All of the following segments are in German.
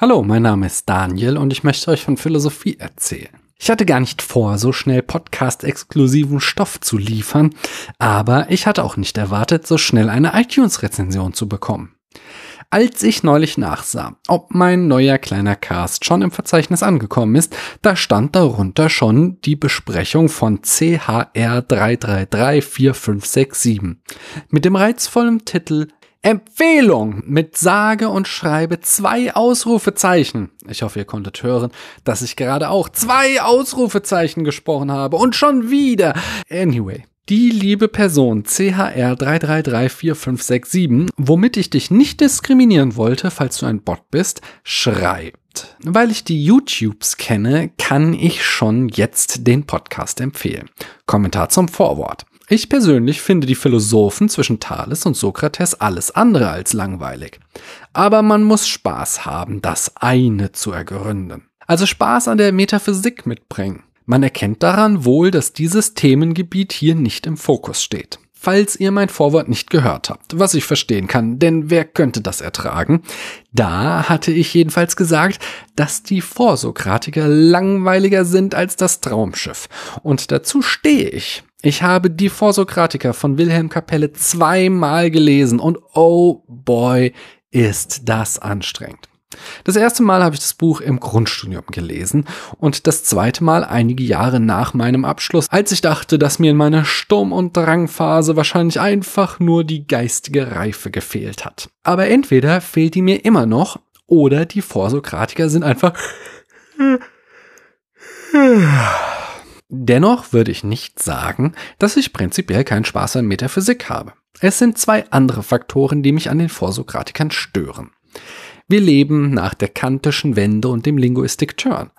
Hallo, mein Name ist Daniel und ich möchte euch von Philosophie erzählen. Ich hatte gar nicht vor, so schnell Podcast-exklusiven Stoff zu liefern, aber ich hatte auch nicht erwartet, so schnell eine iTunes-Rezension zu bekommen. Als ich neulich nachsah, ob mein neuer kleiner Cast schon im Verzeichnis angekommen ist, da stand darunter schon die Besprechung von CHR 3334567 mit dem reizvollen Titel Empfehlung mit sage und schreibe zwei Ausrufezeichen. Ich hoffe, ihr konntet hören, dass ich gerade auch zwei Ausrufezeichen gesprochen habe und schon wieder. Anyway. Die liebe Person CHR 3334567, womit ich dich nicht diskriminieren wollte, falls du ein Bot bist, schreibt. Weil ich die YouTubes kenne, kann ich schon jetzt den Podcast empfehlen. Kommentar zum Vorwort. Ich persönlich finde die Philosophen zwischen Thales und Sokrates alles andere als langweilig. Aber man muss Spaß haben, das eine zu ergründen. Also Spaß an der Metaphysik mitbringen. Man erkennt daran wohl, dass dieses Themengebiet hier nicht im Fokus steht. Falls ihr mein Vorwort nicht gehört habt, was ich verstehen kann, denn wer könnte das ertragen? Da hatte ich jedenfalls gesagt, dass die Vorsokratiker langweiliger sind als das Traumschiff. Und dazu stehe ich. Ich habe die Vorsokratiker von Wilhelm Kapelle zweimal gelesen und oh boy, ist das anstrengend. Das erste Mal habe ich das Buch im Grundstudium gelesen und das zweite Mal einige Jahre nach meinem Abschluss, als ich dachte, dass mir in meiner Sturm- und Drangphase wahrscheinlich einfach nur die geistige Reife gefehlt hat. Aber entweder fehlt die mir immer noch oder die Vorsokratiker sind einfach Dennoch würde ich nicht sagen, dass ich prinzipiell keinen Spaß an Metaphysik habe. Es sind zwei andere Faktoren, die mich an den Vorsokratikern stören. Wir leben nach der kantischen Wende und dem Linguistic Turn.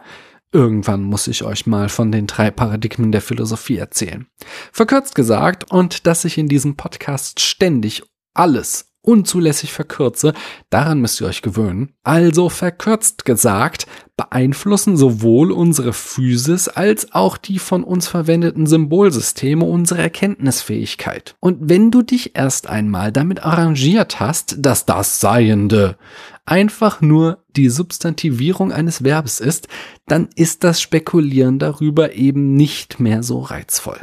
Irgendwann muss ich euch mal von den drei Paradigmen der Philosophie erzählen. Verkürzt gesagt, und dass ich in diesem Podcast ständig alles unzulässig verkürze, daran müsst ihr euch gewöhnen. Also verkürzt gesagt, beeinflussen sowohl unsere Physis als auch die von uns verwendeten Symbolsysteme unsere Erkenntnisfähigkeit. Und wenn du dich erst einmal damit arrangiert hast, dass das Seiende einfach nur die Substantivierung eines Verbes ist, dann ist das Spekulieren darüber eben nicht mehr so reizvoll.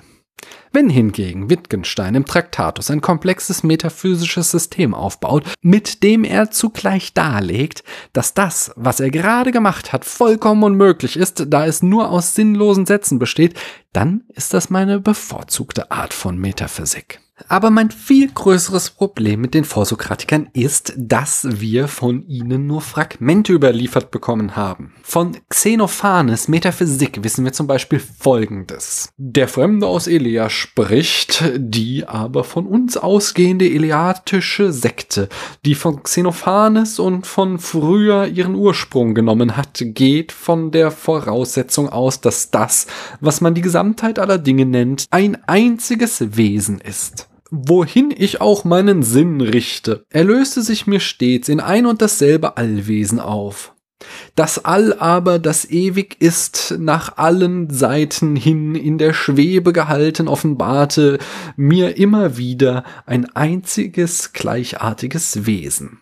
Wenn hingegen Wittgenstein im Traktatus ein komplexes metaphysisches System aufbaut, mit dem er zugleich darlegt, dass das, was er gerade gemacht hat, vollkommen unmöglich ist, da es nur aus sinnlosen Sätzen besteht, dann ist das meine bevorzugte Art von Metaphysik. Aber mein viel größeres Problem mit den Vorsokratikern ist, dass wir von ihnen nur Fragmente überliefert bekommen haben. Von Xenophanes Metaphysik wissen wir zum Beispiel Folgendes. Der Fremde aus Elea spricht, die aber von uns ausgehende eleatische Sekte, die von Xenophanes und von früher ihren Ursprung genommen hat, geht von der Voraussetzung aus, dass das, was man die Gesamtheit aller Dinge nennt, ein einziges Wesen ist wohin ich auch meinen Sinn richte. Er löste sich mir stets in ein und dasselbe Allwesen auf. Das All aber, das ewig ist, nach allen Seiten hin in der Schwebe gehalten, offenbarte mir immer wieder ein einziges gleichartiges Wesen.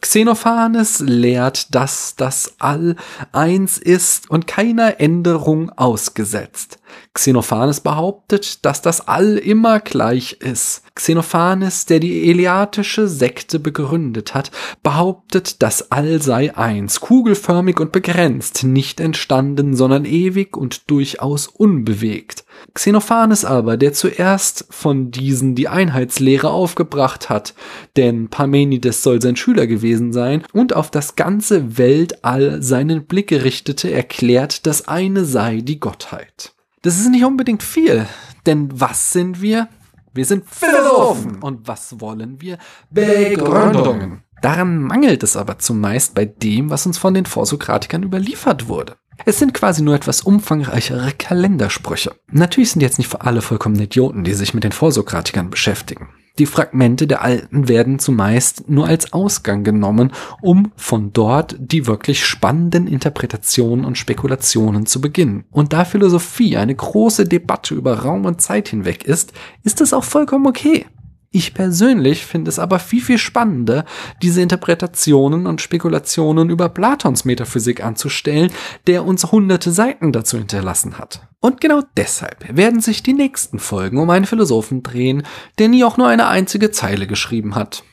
Xenophanes lehrt, dass das All eins ist und keiner Änderung ausgesetzt. Xenophanes behauptet, dass das All immer gleich ist. Xenophanes, der die Eleatische Sekte begründet hat, behauptet, das All sei eins, kugelförmig und begrenzt, nicht entstanden, sondern ewig und durchaus unbewegt. Xenophanes aber, der zuerst von diesen die Einheitslehre aufgebracht hat, denn Parmenides soll sein Schüler gewesen sein, und auf das ganze Weltall seinen Blick gerichtete, erklärt, das eine sei die Gottheit. Das ist nicht unbedingt viel, denn was sind wir? Wir sind Philosophen. Und was wollen wir? Begründungen. Daran mangelt es aber zumeist bei dem, was uns von den Vorsokratikern überliefert wurde. Es sind quasi nur etwas umfangreichere Kalendersprüche. Natürlich sind jetzt nicht für alle vollkommen Idioten, die sich mit den Vorsokratikern beschäftigen. Die Fragmente der Alten werden zumeist nur als Ausgang genommen, um von dort die wirklich spannenden Interpretationen und Spekulationen zu beginnen. Und da Philosophie eine große Debatte über Raum und Zeit hinweg ist, ist es auch vollkommen okay. Ich persönlich finde es aber viel, viel spannender, diese Interpretationen und Spekulationen über Platons Metaphysik anzustellen, der uns hunderte Seiten dazu hinterlassen hat. Und genau deshalb werden sich die nächsten Folgen um einen Philosophen drehen, der nie auch nur eine einzige Zeile geschrieben hat.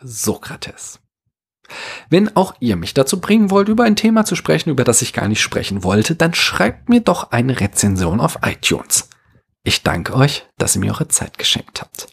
Sokrates. Wenn auch ihr mich dazu bringen wollt, über ein Thema zu sprechen, über das ich gar nicht sprechen wollte, dann schreibt mir doch eine Rezension auf iTunes. Ich danke euch, dass ihr mir eure Zeit geschenkt habt.